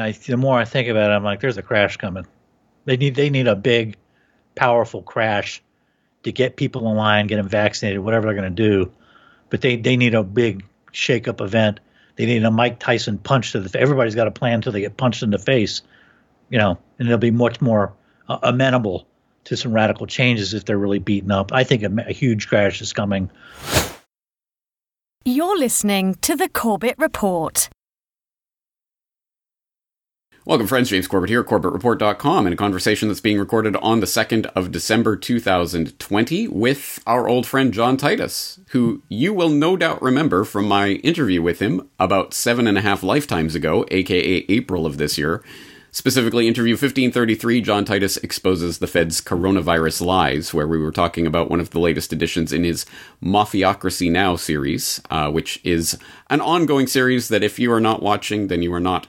and I, the more I think about it, I'm like, there's a crash coming. They need they need a big, powerful crash to get people in line, get them vaccinated, whatever they're going to do. But they they need a big shake-up event. They need a Mike Tyson punch to the. Everybody's got a plan until they get punched in the face, you know, and they'll be much more uh, amenable to some radical changes if they're really beaten up. I think a, a huge crash is coming. You're listening to the Corbett Report. Welcome, friends. James Corbett here, at CorbettReport.com, in a conversation that's being recorded on the 2nd of December 2020 with our old friend John Titus, who you will no doubt remember from my interview with him about seven and a half lifetimes ago, aka April of this year. Specifically, interview 1533, John Titus exposes the Fed's coronavirus lies, where we were talking about one of the latest editions in his Mafiocracy Now series, uh, which is an ongoing series that if you are not watching, then you are not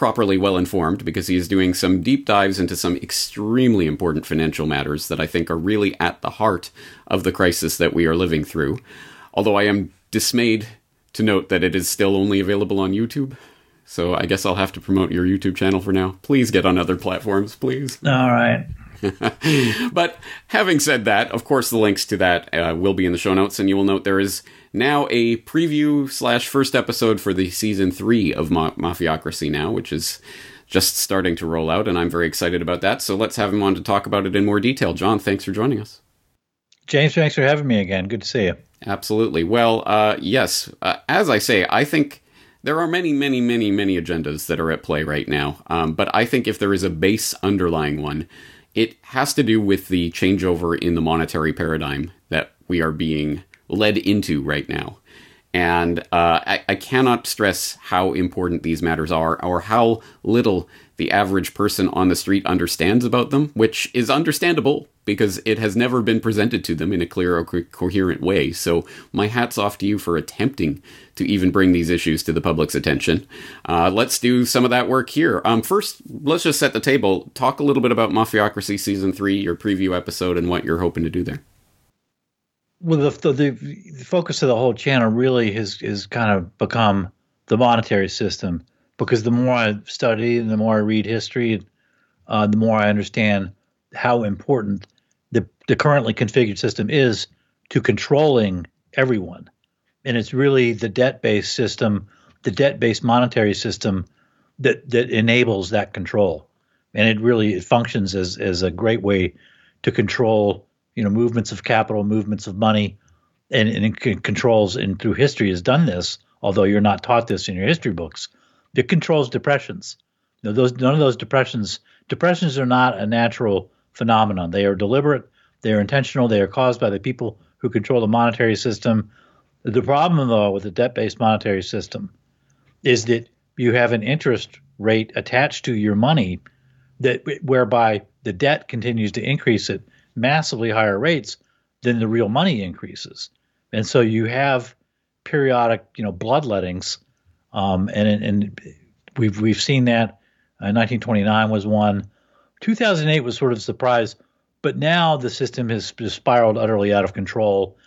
properly well informed because he is doing some deep dives into some extremely important financial matters that I think are really at the heart of the crisis that we are living through. Although I am dismayed to note that it is still only available on YouTube. So I guess I'll have to promote your YouTube channel for now. Please get on other platforms, please. All right. but having said that, of course, the links to that uh, will be in the show notes, and you will note there is now a preview slash first episode for the season three of Ma- Mafiocracy now, which is just starting to roll out, and I'm very excited about that. So let's have him on to talk about it in more detail. John, thanks for joining us. James, thanks for having me again. Good to see you. Absolutely. Well, uh, yes, uh, as I say, I think there are many, many, many, many agendas that are at play right now. Um, but I think if there is a base underlying one, it has to do with the changeover in the monetary paradigm that we are being led into right now. And uh, I, I, cannot stress how important these matters are, or how little the average person on the street understands about them, which is understandable because it has never been presented to them in a clear or co- coherent way. So, my hat's off to you for attempting to even bring these issues to the public's attention. Uh, let's do some of that work here. Um, first, let's just set the table. Talk a little bit about Mafiocracy Season 3, your preview episode, and what you're hoping to do there well, the, the, the focus of the whole channel really has is kind of become the monetary system because the more I study and the more I read history, uh, the more I understand how important the the currently configured system is to controlling everyone, and it's really the debt based system, the debt based monetary system that that enables that control, and it really it functions as as a great way to control you know movements of capital, movements of money, and, and it controls and through history has done this. Although you're not taught this in your history books, it controls depressions. You know, those none of those depressions depressions are not a natural phenomenon. They are deliberate. They are intentional. They are caused by the people who control the monetary system. The problem, though, with the debt-based monetary system is that you have an interest rate attached to your money that whereby the debt continues to increase at massively higher rates than the real money increases. And so you have periodic, you know, bloodlettings, um, and and we've we've seen that. Uh, 1929 was one. 2008 was sort of a surprise, but now the system has spiraled utterly out of control,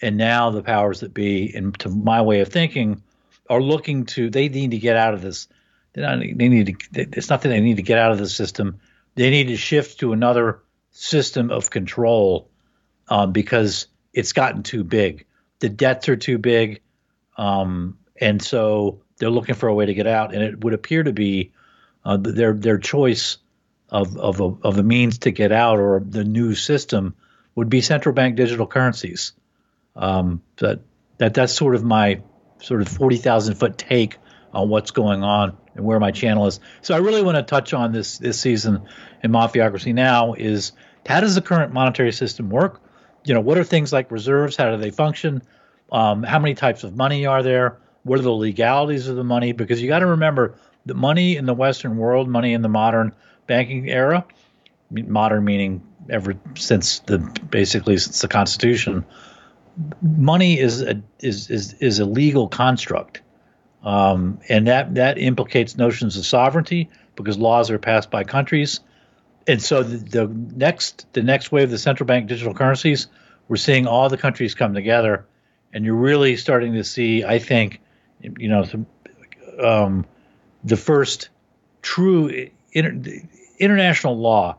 and now the powers that be, and to my way of thinking, are looking to they need to get out of this. They need to. It's not that they need to get out of the system. They need to shift to another system of control um, because it's gotten too big. The debts are too big, um, and so they're looking for a way to get out. And it would appear to be uh, their their choice of of a, of a means to get out or the new system would be central bank digital currencies. Um, that that that's sort of my sort of forty thousand foot take on what's going on and where my channel is. So I really want to touch on this this season in Mafiocracy now is how does the current monetary system work? You know, what are things like reserves? How do they function? Um, how many types of money are there? What are the legalities of the money? Because you got to remember that money in the Western world, money in the modern banking era, modern meaning ever since the basically since the Constitution, money is a is is is a legal construct, um, and that that implicates notions of sovereignty because laws are passed by countries and so the, the, next the next wave of the central bank digital currencies, we're seeing all the countries come together, and you're really starting to see, I think, you know, um, the first true inter, international law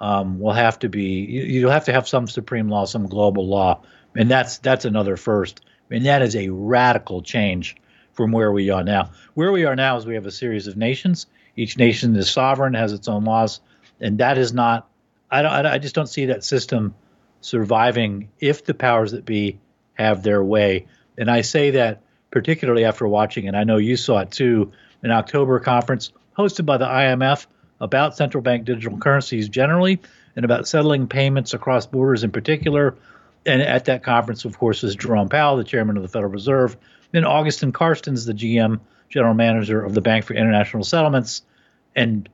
um, will have to be you, you'll have to have some supreme law, some global law, and that's that's another first. And that is a radical change from where we are now. Where we are now is we have a series of nations. Each nation is sovereign, has its own laws, and that is not. I don't. I just don't see that system surviving if the powers that be have their way. And I say that particularly after watching, and I know you saw it too, an October conference hosted by the IMF about central bank digital currencies generally and about settling payments across borders in particular. And at that conference, of course, was Jerome Powell, the chairman of the Federal Reserve, then Agustín Carstens, the GM, general manager of the Bank for International Settlements. And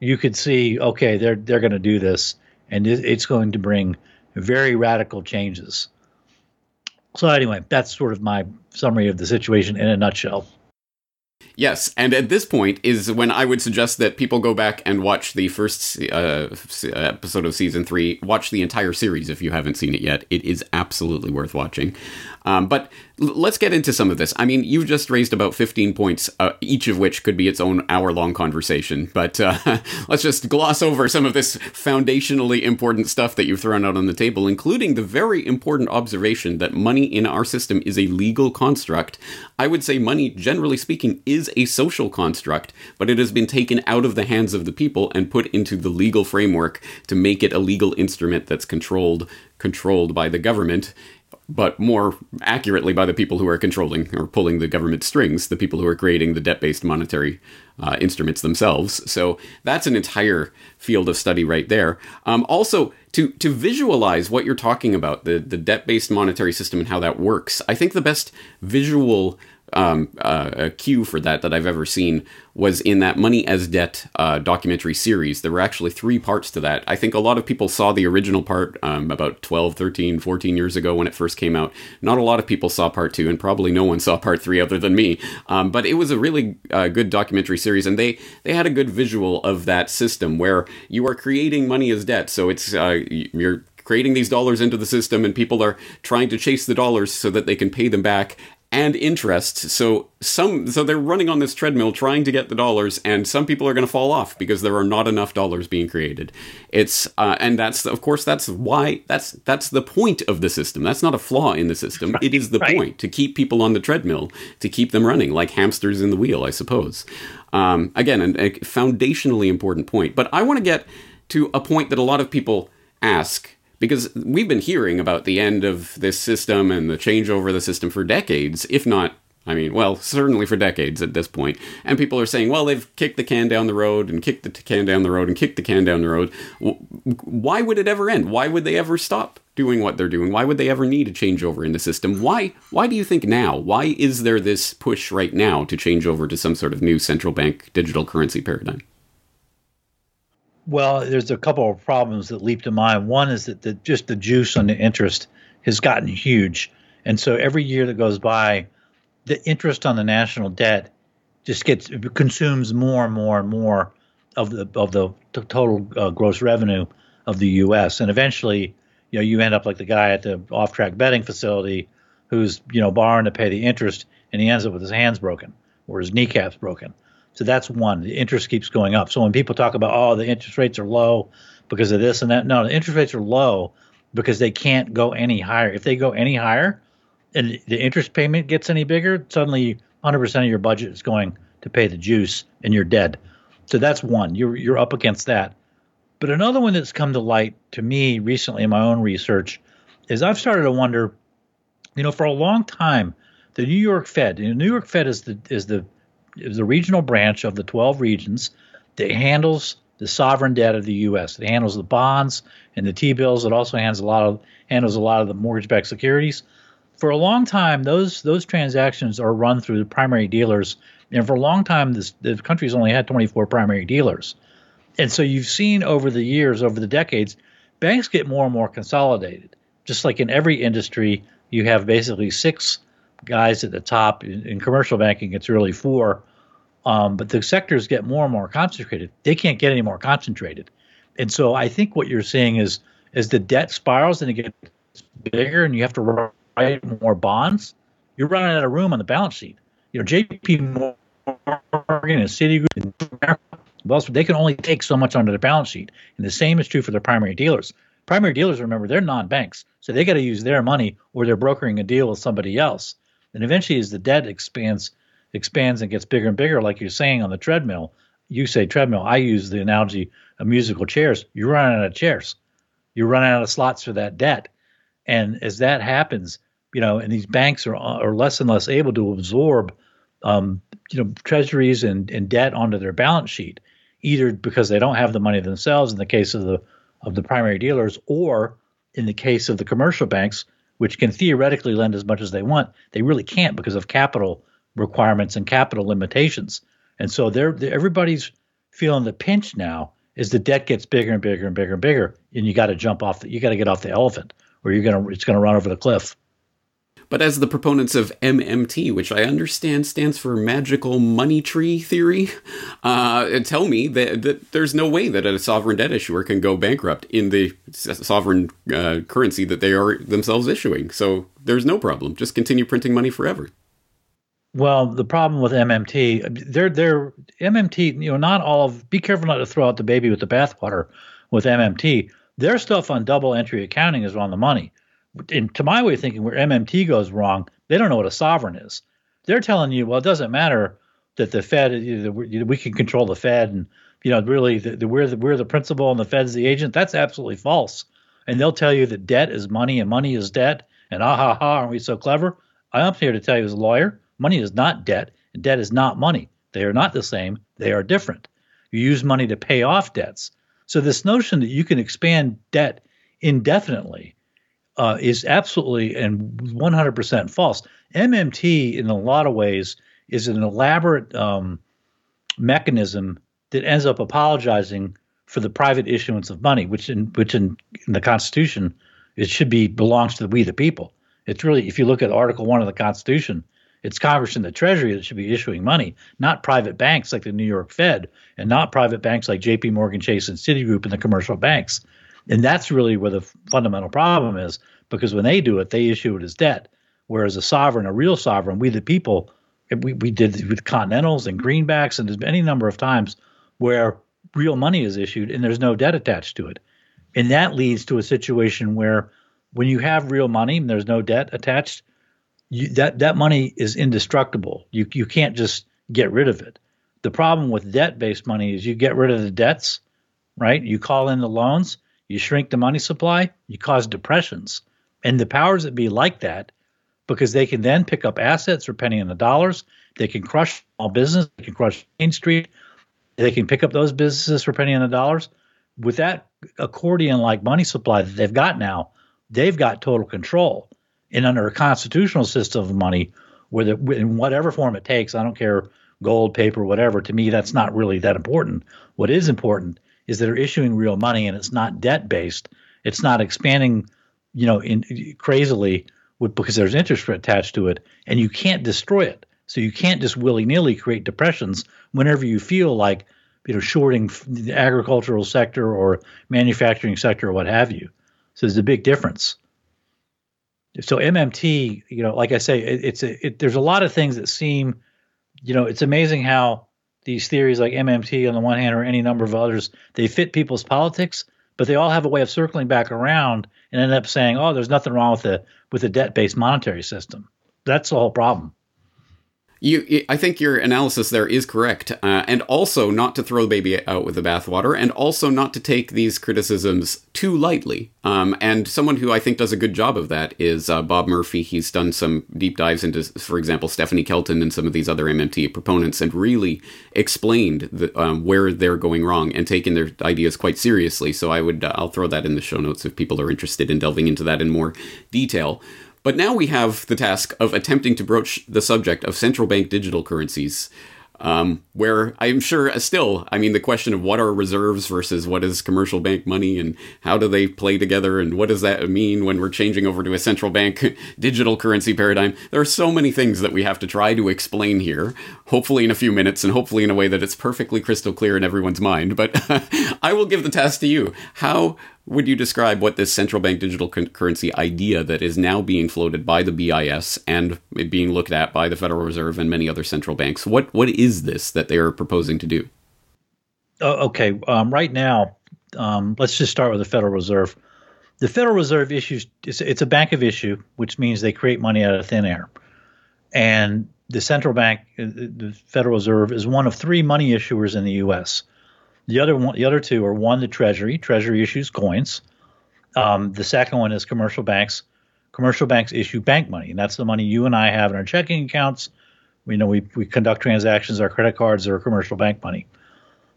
you could see, okay, they're they're going to do this, and it's going to bring very radical changes. So anyway, that's sort of my summary of the situation in a nutshell. Yes, and at this point is when I would suggest that people go back and watch the first uh, episode of season three. Watch the entire series if you haven't seen it yet. It is absolutely worth watching. Um, but let's get into some of this. I mean, you've just raised about 15 points, uh, each of which could be its own hour long conversation. But uh, let's just gloss over some of this foundationally important stuff that you've thrown out on the table, including the very important observation that money in our system is a legal construct. I would say money, generally speaking, is a social construct, but it has been taken out of the hands of the people and put into the legal framework to make it a legal instrument that's controlled controlled by the government but more accurately by the people who are controlling or pulling the government strings, the people who are creating the debt based monetary uh, instruments themselves. So that's an entire field of study right there. Um, also, to, to visualize what you're talking about, the, the debt based monetary system and how that works, I think the best visual um, uh, a cue for that that I've ever seen was in that Money as Debt uh, documentary series. There were actually three parts to that. I think a lot of people saw the original part um, about 12, 13, 14 years ago when it first came out. Not a lot of people saw part two, and probably no one saw part three other than me. Um, but it was a really uh, good documentary series, and they, they had a good visual of that system where you are creating money as debt. So it's uh, you're creating these dollars into the system and people are trying to chase the dollars so that they can pay them back and interest. So some so they're running on this treadmill trying to get the dollars, and some people are going to fall off because there are not enough dollars being created. It's uh, and that's of course that's why that's that's the point of the system. That's not a flaw in the system. Right, it is the right. point to keep people on the treadmill to keep them running like hamsters in the wheel, I suppose. Um, again, a, a foundationally important point. But I want to get to a point that a lot of people ask because we've been hearing about the end of this system and the changeover of the system for decades, if not I mean, well, certainly for decades at this point. And people are saying, well, they've kicked the can down the road and kicked the can down the road and kicked the can down the road. Why would it ever end? Why would they ever stop doing what they're doing? Why would they ever need a changeover in the system? Why why do you think now? Why is there this push right now to change over to some sort of new central bank digital currency paradigm? Well, there's a couple of problems that leap to mind. One is that the, just the juice on the interest has gotten huge, and so every year that goes by, the interest on the national debt just gets consumes more and more and more of the of the total uh, gross revenue of the U.S. And eventually, you know, you end up like the guy at the off-track betting facility who's you know borrowing to pay the interest, and he ends up with his hands broken or his kneecaps broken. So that's one. The interest keeps going up. So when people talk about, oh, the interest rates are low because of this and that, no, the interest rates are low because they can't go any higher. If they go any higher and the interest payment gets any bigger, suddenly 100% of your budget is going to pay the juice and you're dead. So that's one. You're you're up against that. But another one that's come to light to me recently in my own research is I've started to wonder, you know, for a long time, the New York Fed, the New York Fed is the is the is a regional branch of the 12 regions that handles the sovereign debt of the U.S. It handles the bonds and the T-bills. It also handles a lot of handles a lot of the mortgage-backed securities. For a long time, those those transactions are run through the primary dealers, and for a long time, this, the country's only had 24 primary dealers. And so you've seen over the years, over the decades, banks get more and more consolidated. Just like in every industry, you have basically six guys at the top. In, in commercial banking, it's really four. Um, but the sectors get more and more concentrated. They can't get any more concentrated. And so I think what you're seeing is as the debt spirals and it gets bigger and you have to write more bonds, you're running out of room on the balance sheet. You know, JP Morgan and Citigroup Wells they can only take so much onto their balance sheet, and the same is true for their primary dealers. Primary dealers, remember, they're non-banks, so they got to use their money, or they're brokering a deal with somebody else. And eventually, as the debt expands, expands and gets bigger and bigger, like you're saying on the treadmill, you say treadmill. I use the analogy of musical chairs. You're running out of chairs. You're running out of slots for that debt, and as that happens, you know, and these banks are are less and less able to absorb, um, you know, treasuries and, and debt onto their balance sheet, either because they don't have the money themselves in the case of the of the primary dealers, or in the case of the commercial banks, which can theoretically lend as much as they want, they really can't because of capital requirements and capital limitations. And so they're, they're everybody's feeling the pinch now as the debt gets bigger and bigger and bigger and bigger, and you got to jump off. The, you got to get off the elephant, or you're gonna it's gonna run over the cliff. But as the proponents of MMT, which I understand stands for Magical Money Tree Theory, uh, tell me that, that, there's no way that a sovereign debt issuer can go bankrupt in the sovereign uh, currency that they are themselves issuing. So there's no problem. Just continue printing money forever. Well, the problem with MMT, they're they're MMT. You know, not all of. Be careful not to throw out the baby with the bathwater with MMT. Their stuff on double entry accounting is on the money and to my way of thinking, where MMT goes wrong, they don't know what a sovereign is. They're telling you, well, it doesn't matter that the Fed, we can control the Fed, and you know, really, the, the, we're the we're the principal and the Fed's the agent. That's absolutely false. And they'll tell you that debt is money and money is debt, and ah ha ha, aren't we so clever? I'm here to tell you as a lawyer, money is not debt, and debt is not money. They are not the same. They are different. You use money to pay off debts. So this notion that you can expand debt indefinitely uh, is absolutely and 100% false. MMT, in a lot of ways, is an elaborate um, mechanism that ends up apologizing for the private issuance of money, which in which in, in, the Constitution it should be belongs to the we the people. It's really, if you look at Article One of the Constitution, it's Congress and the Treasury that should be issuing money, not private banks like the New York Fed, and not private banks like J.P. Morgan Chase and Citigroup and the commercial banks. And that's really where the fundamental problem is because when they do it, they issue it as debt. Whereas a sovereign, a real sovereign, we the people, we, we did with Continentals and Greenbacks and there's any number of times where real money is issued and there's no debt attached to it. And that leads to a situation where when you have real money and there's no debt attached, you, that, that money is indestructible. You, you can't just get rid of it. The problem with debt based money is you get rid of the debts, right? You call in the loans, you shrink the money supply, you cause depressions. And the powers that be like that because they can then pick up assets for penny on the dollars. They can crush small business. They can crush Main Street. They can pick up those businesses for penny on the dollars. With that accordion like money supply that they've got now, they've got total control. And under a constitutional system of money, where in whatever form it takes, I don't care gold, paper, whatever. To me, that's not really that important. What is important is that they're issuing real money and it's not debt based. It's not expanding, you know, in, crazily with, because there's interest attached to it, and you can't destroy it. So you can't just willy nilly create depressions whenever you feel like, you know, shorting the agricultural sector or manufacturing sector or what have you. So there's a big difference. So MMT, you know, like I say, it, it's a, it, there's a lot of things that seem, you know, it's amazing how these theories like MMT on the one hand or any number of others, they fit people's politics, but they all have a way of circling back around and end up saying, "Oh, there's nothing wrong with the with a debt-based monetary system." That's the whole problem. You, I think your analysis there is correct, uh, and also not to throw the baby out with the bathwater, and also not to take these criticisms too lightly. Um, and someone who I think does a good job of that is uh, Bob Murphy. He's done some deep dives into, for example, Stephanie Kelton and some of these other MMT proponents, and really explained the, um, where they're going wrong and taken their ideas quite seriously. So I would, uh, I'll throw that in the show notes if people are interested in delving into that in more detail. But now we have the task of attempting to broach the subject of central bank digital currencies. Um, where I'm sure uh, still, I mean, the question of what are reserves versus what is commercial bank money and how do they play together and what does that mean when we're changing over to a central bank digital currency paradigm? There are so many things that we have to try to explain here, hopefully in a few minutes and hopefully in a way that it's perfectly crystal clear in everyone's mind. But I will give the task to you. How would you describe what this central bank digital currency idea that is now being floated by the BIS and being looked at by the Federal Reserve and many other central banks? What what is this that they are proposing to do? Oh, okay. Um, right now, um, let's just start with the Federal Reserve. The Federal Reserve issues it's, it's, a bank of issue, which means they create money out of thin air. And the central bank, uh, the Federal Reserve, is one of three money issuers in the U.S. The other one, the other two are one, the Treasury. Treasury issues coins. Um, the second one is commercial banks. Commercial banks issue bank money, and that's the money you and I have in our checking accounts. We know we, we conduct transactions, our credit cards, or commercial bank money.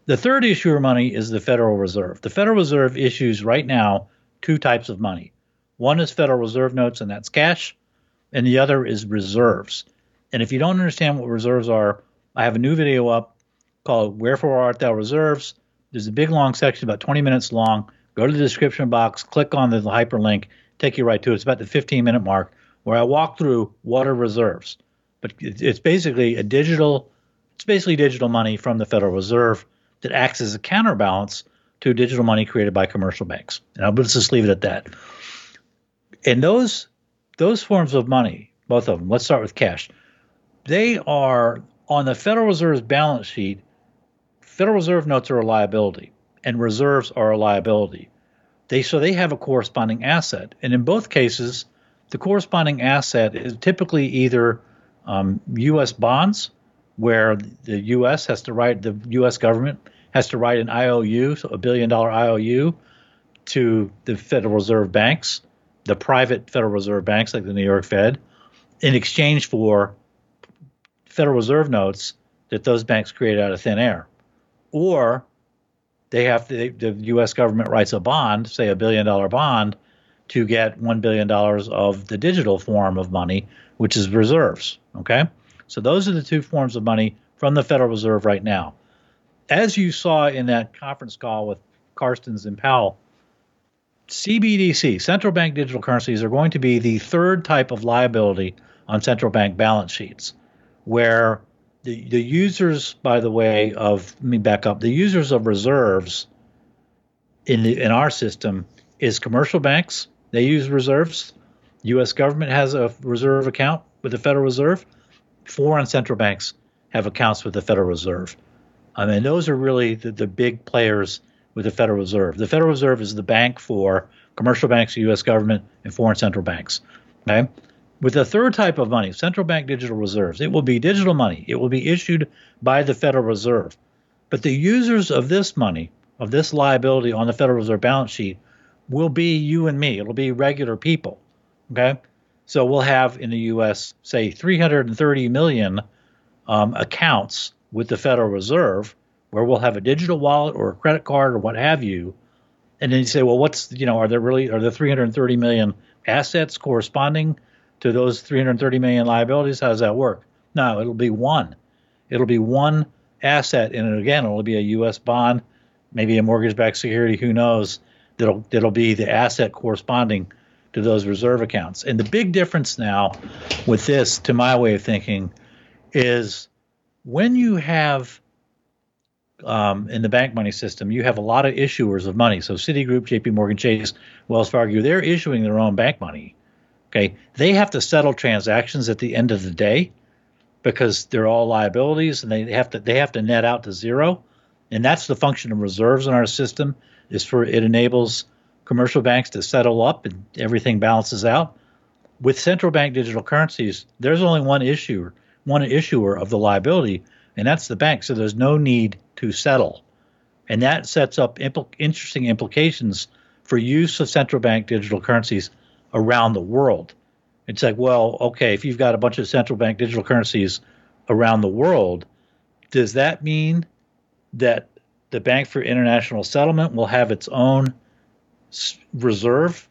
The third issuer of money is the Federal Reserve. The Federal Reserve issues right now two types of money. One is Federal Reserve notes, and that's cash, and the other is reserves. And if you don't understand what reserves are, I have a new video up called Wherefore Art Thou Reserves. There's a big long section, about 20 minutes long. Go to the description box, click on the hyperlink, take you right to it. It's about the 15 minute mark where I walk through what are reserves. But it's basically a digital, it's basically digital money from the Federal Reserve that acts as a counterbalance to digital money created by commercial banks. And I'll just leave it at that. And those those forms of money, both of them, let's start with cash. They are on the Federal Reserve's balance sheet. Federal Reserve notes are a liability, and reserves are a liability. They so they have a corresponding asset, and in both cases, the corresponding asset is typically either um, U.S. bonds, where the U.S. has to write the U.S. government has to write an IOU, so a billion dollar IOU, to the Federal Reserve banks, the private Federal Reserve banks like the New York Fed, in exchange for Federal Reserve notes that those banks create out of thin air. Or they have to, the U.S. government writes a bond, say a billion dollar bond, to get $1 billion of the digital form of money, which is reserves. Okay? So those are the two forms of money from the Federal Reserve right now as you saw in that conference call with Carstens and Powell, CBDC, central bank digital currencies, are going to be the third type of liability on central bank balance sheets, where the, the users, by the way, of let me back up, the users of reserves in the in our system is commercial banks. They use reserves. U.S. government has a reserve account with the Federal Reserve. Foreign central banks have accounts with the Federal Reserve. I mean, those are really the, the big players with the Federal Reserve. The Federal Reserve is the bank for commercial banks, U.S. government, and foreign central banks. Okay. With the third type of money, central bank digital reserves, it will be digital money. It will be issued by the Federal Reserve. But the users of this money, of this liability on the Federal Reserve balance sheet, will be you and me. It'll be regular people. Okay. So we'll have in the U.S., say, 330 million um, accounts with the Federal Reserve, where we'll have a digital wallet or a credit card or what have you, and then you say, well, what's you know, are there really are there 330 million assets corresponding to those 330 million liabilities? How does that work? No, it'll be one. It'll be one asset, and again, it'll be a U.S. bond, maybe a mortgage-backed security. Who knows? That'll that'll be the asset corresponding to those reserve accounts. And the big difference now with this, to my way of thinking, is when you have um, in the bank money system, you have a lot of issuers of money. So Citigroup, J.P. Morgan Chase, Wells Fargo, they're issuing their own bank money. Okay, they have to settle transactions at the end of the day because they're all liabilities, and they have to they have to net out to zero. And that's the function of reserves in our system is for it enables commercial banks to settle up and everything balances out. With central bank digital currencies, there's only one issuer one issuer of the liability, and that's the bank. So there's no need to settle. And that sets up impl- interesting implications for use of central bank digital currencies around the world. It's like, well, okay, if you've got a bunch of central bank digital currencies around the world, does that mean that the Bank for International Settlement will have its own reserve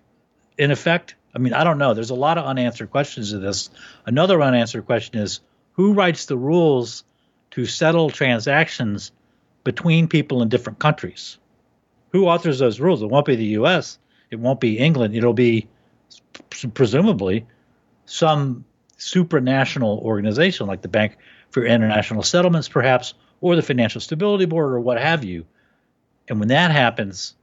in effect? I mean, I don't know. There's a lot of unanswered questions to this. Another unanswered question is who writes the rules to settle transactions between people in different countries? Who authors those rules? It won't be the U.S. It won't be England. It'll be presumably some supranational organization like the Bank for International Settlements, perhaps, or the Financial Stability Board, or what have you. And when that happens,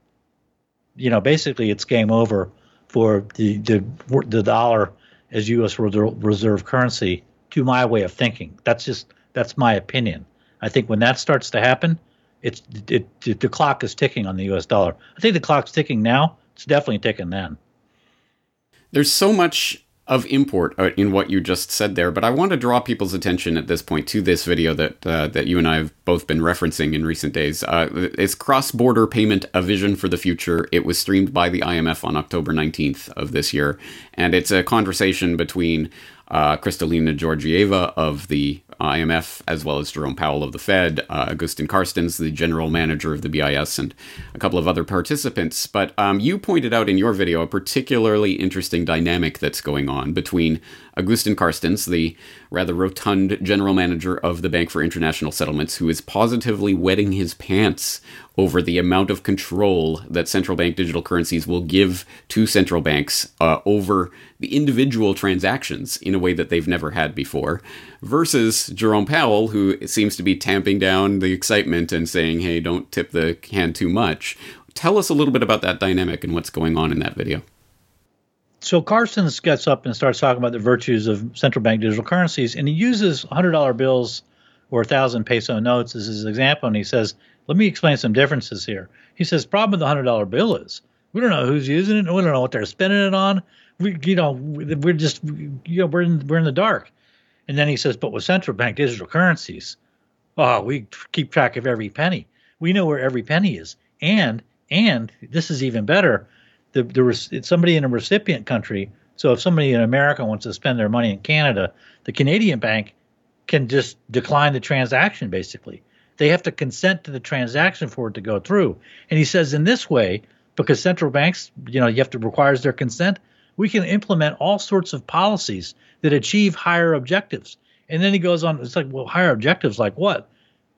you know, basically it's game over for the the, the dollar as U.S. reserve currency to my way of thinking. That's just that's my opinion. I think when that starts to happen, it's it, it, the clock is ticking on the U.S. dollar. I think the clock's ticking now. It's definitely ticking then. There's so much of import uh, in what you just said there, but I want to draw people's attention at this point to this video that uh, that you and I have both been referencing in recent days. Uh, it's cross-border payment: a vision for the future. It was streamed by the IMF on October 19th of this year, and it's a conversation between uh, Kristalina Georgieva of the IMF, as well as Jerome Powell of the Fed, uh, Agustin Carstens, the general manager of the BIS, and a couple of other participants. But um, you pointed out in your video a particularly interesting dynamic that's going on between Agustin Carstens, the rather rotund general manager of the Bank for International Settlements, who is positively wetting his pants over the amount of control that central bank digital currencies will give to central banks uh, over the individual transactions in a way that they've never had before, versus Jerome Powell, who seems to be tamping down the excitement and saying, hey, don't tip the can too much. Tell us a little bit about that dynamic and what's going on in that video. So Carstens gets up and starts talking about the virtues of central bank digital currencies, and he uses $100 bills or 1,000 peso notes as his example, and he says, let me explain some differences here. He says, problem with the hundred dollar bill is we don't know who's using it. We don't know what they're spending it on. We, you know, we're just, you know, we're in, we're in the dark. And then he says, but with central bank digital currencies, oh, we keep track of every penny. We know where every penny is. And, and this is even better. The, the somebody in a recipient country. So if somebody in America wants to spend their money in Canada, the Canadian bank can just decline the transaction basically. They have to consent to the transaction for it to go through. And he says in this way, because central banks, you know, you have to requires their consent, we can implement all sorts of policies that achieve higher objectives. And then he goes on, it's like, well, higher objectives like what?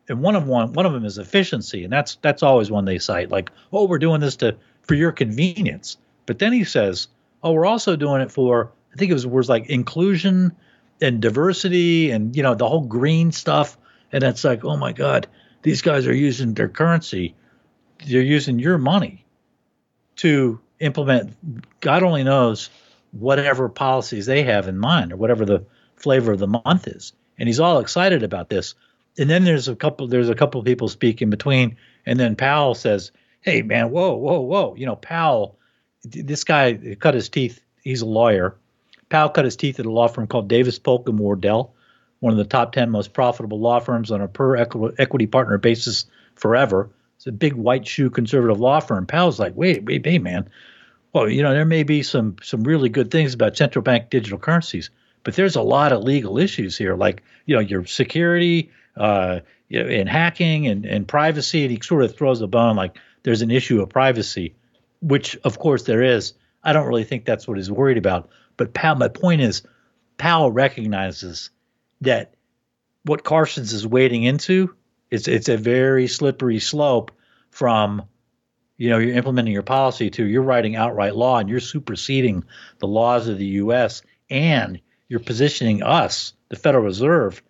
And one of one one of them is efficiency, and that's that's always one they cite, like, oh, we're doing this to for your convenience. But then he says, oh, we're also doing it for I think it was words like inclusion and diversity and you know the whole green stuff and it's like, oh my God, these guys are using their currency, they're using your money to implement God only knows whatever policies they have in mind or whatever the flavor of the month is. And he's all excited about this. And then there's a couple there's a couple of people speak in between, and then Powell says, Hey man, whoa, whoa, whoa. You know, Powell, this guy cut his teeth, he's a lawyer. Powell cut his teeth at a law firm called Davis Polk and Wardwell one of the top 10 most profitable law firms on a per equity partner basis forever. It's a big white shoe conservative law firm. Powell's like, wait, wait, wait, man. Well, you know, there may be some some really good things about central bank digital currencies, but there's a lot of legal issues here, like you know, your security, uh, and hacking and, and privacy. And he sort of throws a bone like there's an issue of privacy, which of course there is. I don't really think that's what he's worried about. But Powell, my point is, Powell recognizes that what Carstens is wading into it's it's a very slippery slope from you know you're implementing your policy to you're writing outright law and you're superseding the laws of the US and you're positioning us the Federal Reserve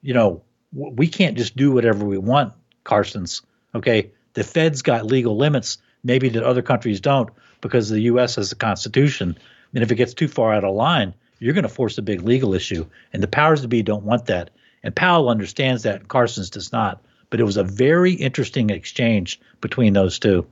you know we can't just do whatever we want Carstens. okay the Fed's got legal limits maybe that other countries don't because the US has a constitution and if it gets too far out of line you're going to force a big legal issue. And the powers to be don't want that. And Powell understands that, and Carstens does not. But it was a very interesting exchange between those two.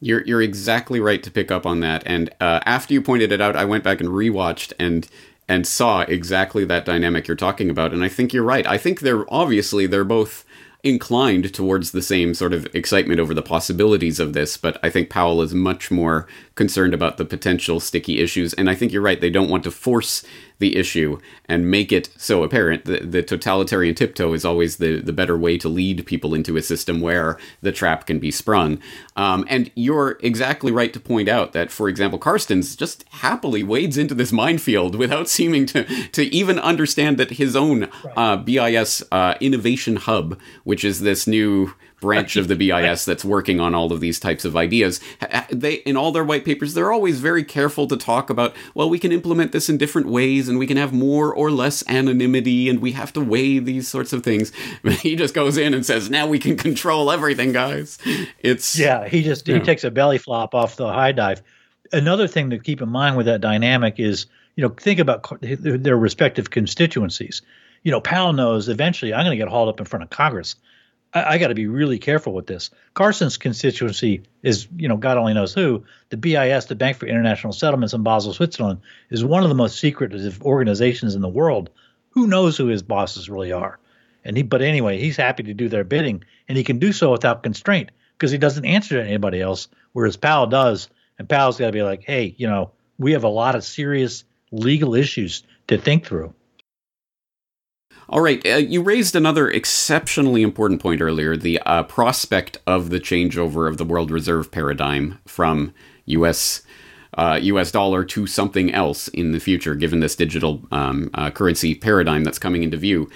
You're you're exactly right to pick up on that. And uh, after you pointed it out, I went back and rewatched and and saw exactly that dynamic you're talking about. And I think you're right. I think they're obviously they're both inclined towards the same sort of excitement over the possibilities of this, but I think Powell is much more concerned about the potential sticky issues. And I think you're right, they don't want to force the issue and make it so apparent. The, the totalitarian tiptoe is always the, the better way to lead people into a system where the trap can be sprung. Um, and you're exactly right to point out that, for example, Carstens just happily wades into this minefield without seeming to, to even understand that his own uh, BIS uh, innovation hub, which is this new branch of the BIS that's working on all of these types of ideas. They in all their white papers, they're always very careful to talk about, well, we can implement this in different ways and we can have more or less anonymity and we have to weigh these sorts of things. he just goes in and says, "Now we can control everything, guys." It's Yeah, he just he takes a belly flop off the high dive. Another thing to keep in mind with that dynamic is, you know, think about their respective constituencies. You know, Powell knows eventually I'm going to get hauled up in front of Congress I, I got to be really careful with this. Carstens' constituency is, you know, God only knows who. The BIS, the Bank for International Settlements in Basel, Switzerland, is one of the most secretive organizations in the world. Who knows who his bosses really are? And he, but anyway, he's happy to do their bidding, and he can do so without constraint because he doesn't answer to anybody else, whereas Powell does. And Powell's got to be like, hey, you know, we have a lot of serious legal issues to think through. All right, uh, you raised another exceptionally important point earlier the uh, prospect of the changeover of the world reserve paradigm from US. Uh, US dollar to something else in the future, given this digital um, uh, currency paradigm that's coming into view.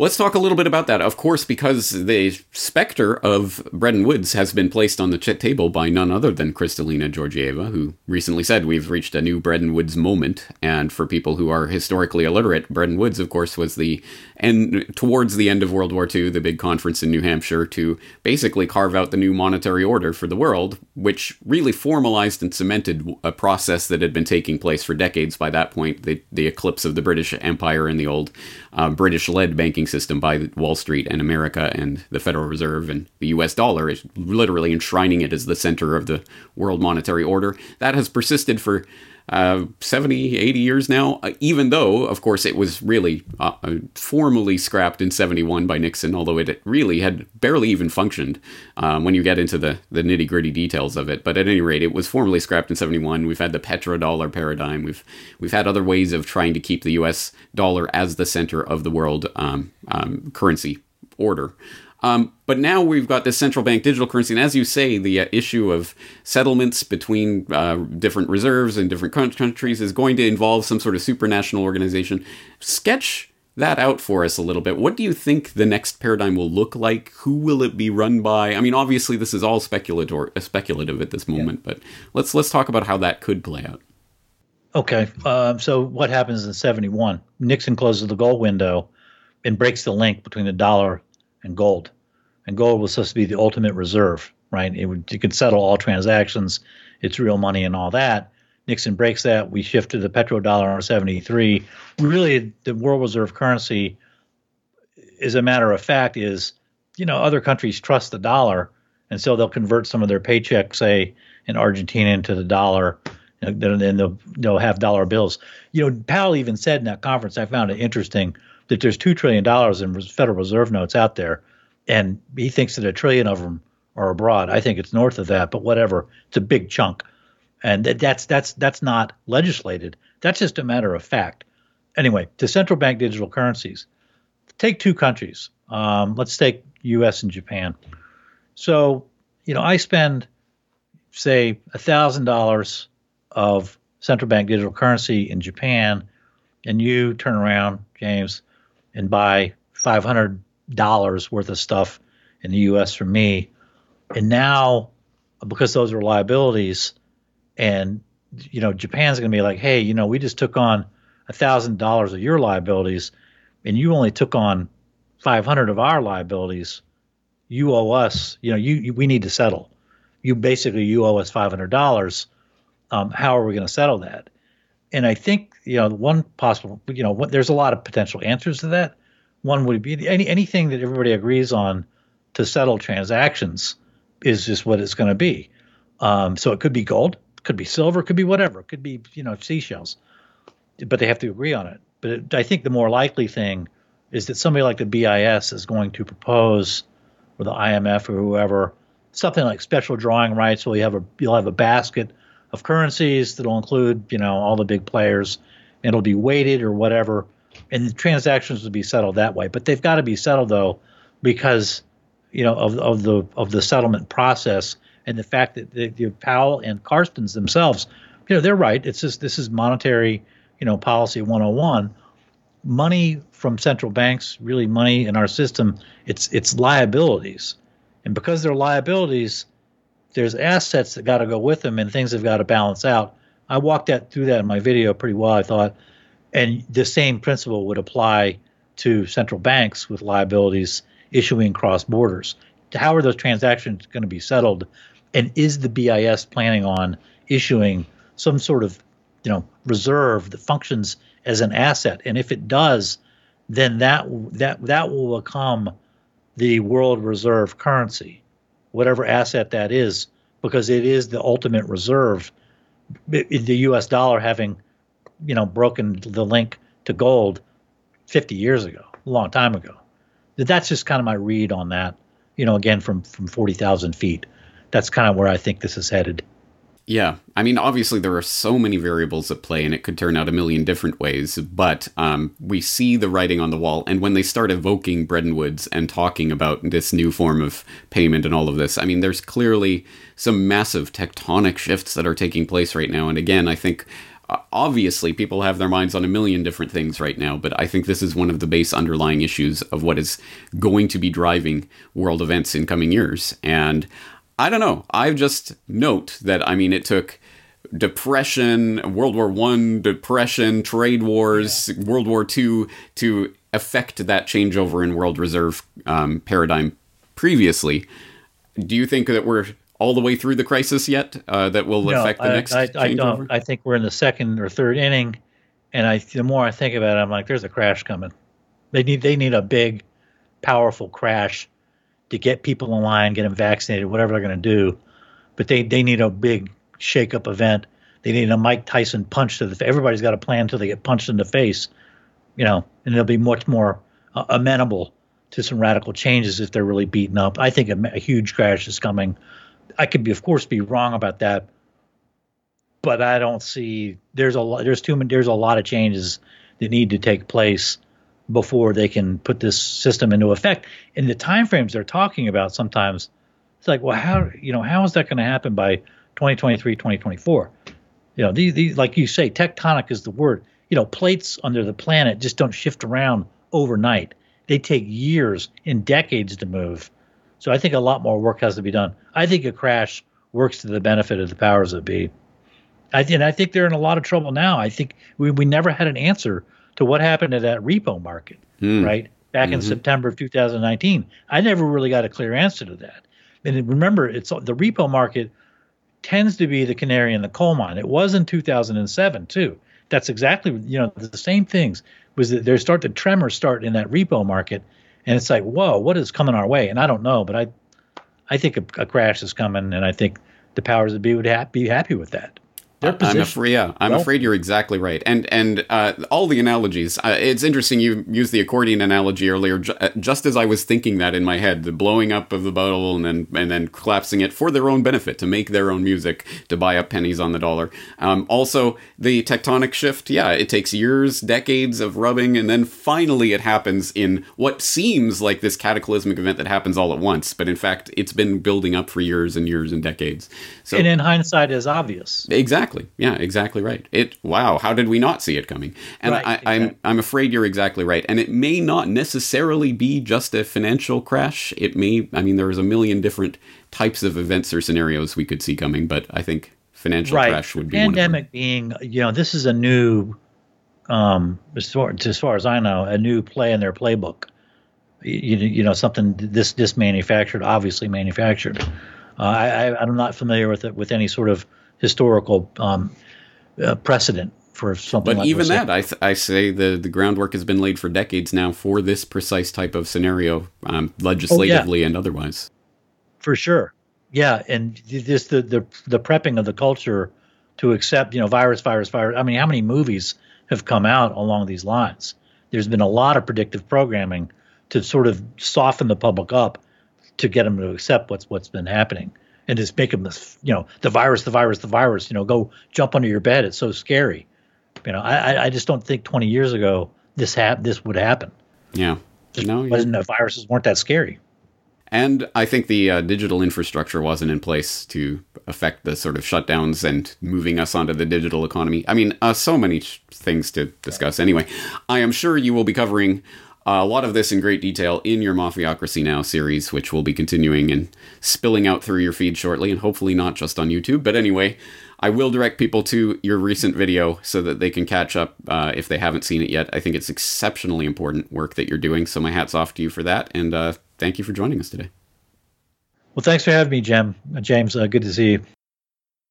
Let's talk a little bit about that. Of course, because the specter of Bretton Woods has been placed on the table by none other than Kristalina Georgieva, who recently said we've reached a new Bretton Woods moment. And for people who are historically illiterate, Bretton Woods, of course, was the end towards the end of World War II, the big conference in New Hampshire to basically carve out the new monetary order for the world, which really formalized and cemented a process that had been taking place for decades by that point. The, the eclipse of the British Empire and the old uh, British-led banking system by Wall Street and America and the Federal Reserve and the US dollar is literally enshrining it as the center of the world monetary order. That has persisted for uh, 70, 80 years now, uh, even though, of course, it was really uh, uh formally scrapped in 71 by Nixon, although it really had barely even functioned um, when you get into the, the nitty gritty details of it. But at any rate, it was formally scrapped in 71. We've had the petrodollar paradigm. We've, we've had other ways of trying to keep the US dollar as the center of the world um, um, currency order. Um, but now we've got this central bank digital currency, and as you say, the uh, issue of settlements between uh, different reserves and different countries is going to involve some sort of supranational organization. Sketch that out for us a little bit. What do you think the next paradigm will look like? Who will it be run by? I mean, obviously, this is all speculator, uh, speculative at this moment, yeah. but let's let's talk about how that could play out. Okay, um, so what happens in '71? Nixon closes the gold window and breaks the link between the dollar and gold. And gold was supposed to be the ultimate reserve, right? It would, you could settle all transactions, it's real money and all that. Nixon breaks that. We shift to the petrodollar in 73. Really, the world reserve currency, as a matter of fact, is, you know, other countries trust the dollar. And so they'll convert some of their paychecks, say, in Argentina into the dollar, and they'll, they'll have dollar bills. You know, Powell even said in that conference, I found it interesting that there's two trillion dollars in Federal Reserve notes out there, and he thinks that a trillion of them are abroad. I think it's north of that, but whatever. It's a big chunk, and that's that's that's not legislated. That's just a matter of fact. Anyway, to central bank digital currencies, take two countries. Um, let's take U.S. and Japan. So, you know, I spend say thousand dollars of central bank digital currency in Japan, and you turn around, James, and buy five hundred dollars worth of stuff in the U.S. from me, and now because those are liabilities, and you know Japan's going to be like, hey, you know, we just took on thousand dollars of your liabilities, and you only took on five hundred of our liabilities. You owe us, you know, you, you we need to settle. You basically you owe us five hundred dollars. Um, how are we going to settle that? And I think you know one possible, you know, there's a lot of potential answers to that one would be any anything that everybody agrees on to settle transactions is just what it's going to be. Um, so it could be gold, could be silver, could be whatever, could be you know seashells, but they have to agree on it. But it, I think the more likely thing is that somebody like the BIS is going to propose, or the IMF or whoever, something like special drawing rights. Where you have a you'll have a basket of currencies that'll include you know all the big players, it'll be weighted or whatever and the transactions would be settled that way. But they've got to be settled though, because you know of of the of the settlement process and the fact that the, the Powell and Carstens themselves, you know, they're right. It's just this is monetary, you know, policy 101. Money from central banks, really money in our system, it's it's liabilities, and because they're liabilities, there's assets that got to go with them, and things have got to balance out. I walked that through that in my video pretty well. I thought and the same principle would apply to central banks with liabilities issuing cross borders. How are those transactions going to be settled? And is the BIS planning on issuing some sort of, you know, reserve that functions as an asset? And if it does, then that that that will become the world reserve currency, whatever asset that is, because it is the ultimate reserve. The U.S. dollar having, you know, broken the link to gold 50 years ago, a long time ago. That's just kind of my read on that. You know, again from from 40,000 feet. That's kind of where I think this is headed. Yeah, I mean, obviously there are so many variables at play, and it could turn out a million different ways. But um, we see the writing on the wall, and when they start evoking Bretton Woods and talking about this new form of payment and all of this, I mean, there's clearly some massive tectonic shifts that are taking place right now. And again, I think uh, obviously people have their minds on a million different things right now, but I think this is one of the base underlying issues of what is going to be driving world events in coming years. And I don't know. I just note that I mean it took depression, World War One, depression, trade wars, yeah. World War Two to affect that changeover in world reserve um, paradigm previously. Do you think that we're all the way through the crisis yet? Uh, that will no, affect the I, next I, I, don't. I think we're in the second or third inning, and I the more I think about it, I'm like, there's a crash coming. They need they need a big, powerful crash to get people in line, get them vaccinated, whatever they're going to do. But they, they need a big shake-up event. They need a Mike Tyson punch to the. face. Everybody's got a plan until they get punched in the face, you know, and they'll be much more uh, amenable to some radical changes if they're really beaten up. I think a, a huge crash is coming. I could be, of course, be wrong about that, but I don't see there's a lot there's too many there's a lot of changes that need to take place before they can put this system into effect. In the timeframes they're talking about, sometimes it's like, well, how you know how is that going to happen by 2023, 2024? You know, these, these like you say, tectonic is the word. You know, plates under the planet just don't shift around overnight. They take years and decades to move. So I think a lot more work has to be done. I think a crash works to the benefit of the powers that be. I, and I think they're in a lot of trouble now. I think we, we never had an answer to what happened to that repo market, mm. right? Back mm-hmm. in September of 2019. I never really got a clear answer to that. And remember, it's the repo market tends to be the canary in the coal mine. It was in 2007 too. That's exactly you know the same things was that there start the tremors start in that repo market, and it's like whoa, what is coming our way? And I don't know, but I I think a, a crash is coming, and I think the powers that be would ha- be happy with that. I'm afraid, yeah, I'm well, afraid you're exactly right. And and uh, all the analogies. Uh, it's interesting you used the accordion analogy earlier. Ju- uh, just as I was thinking that in my head, the blowing up of the bottle and then and then collapsing it for their own benefit to make their own music to buy up pennies on the dollar. Um, also, the tectonic shift. Yeah, it takes years, decades of rubbing, and then finally it happens in what seems like this cataclysmic event that happens all at once. But in fact, it's been building up for years and years and decades. So, and in hindsight, is obvious. Exactly. Exactly. Yeah, exactly right. It wow, how did we not see it coming? And right, I, exactly. I'm I'm afraid you're exactly right. And it may not necessarily be just a financial crash. It may I mean there's a million different types of events or scenarios we could see coming, but I think financial right. crash would be pandemic being you know, this is a new um as far, as far as I know, a new play in their playbook. You, you know something this this manufactured obviously manufactured. Uh, I, I'm not familiar with it with any sort of historical um, uh, precedent for something. But like even that, I, th- I say the the groundwork has been laid for decades now for this precise type of scenario, um, legislatively oh, yeah. and otherwise. For sure, yeah, and this the the the prepping of the culture to accept, you know, virus, virus, virus. I mean, how many movies have come out along these lines? There's been a lot of predictive programming to sort of soften the public up to get them to accept what's what's been happening and just make them this, you know, the virus, the virus, the virus. You know, go jump under your bed. It's so scary. You know, I I just don't think 20 years ago this hap- this would happen. Yeah, just no, wasn't uh, viruses weren't that scary. And I think the uh, digital infrastructure wasn't in place to affect the sort of shutdowns and moving us onto the digital economy. I mean, uh, so many things to discuss. Anyway, I am sure you will be covering a lot of this in great detail in your Mafiocracy Now series, which will be continuing and spilling out through your feed shortly, and hopefully not just on YouTube. But anyway, I will direct people to your recent video so that they can catch up uh, if they haven't seen it yet. I think it's exceptionally important work that you're doing, so my hat's off to you for that, and uh, thank you for joining us today. Well, thanks for having me, Jim. James, uh, good to see you.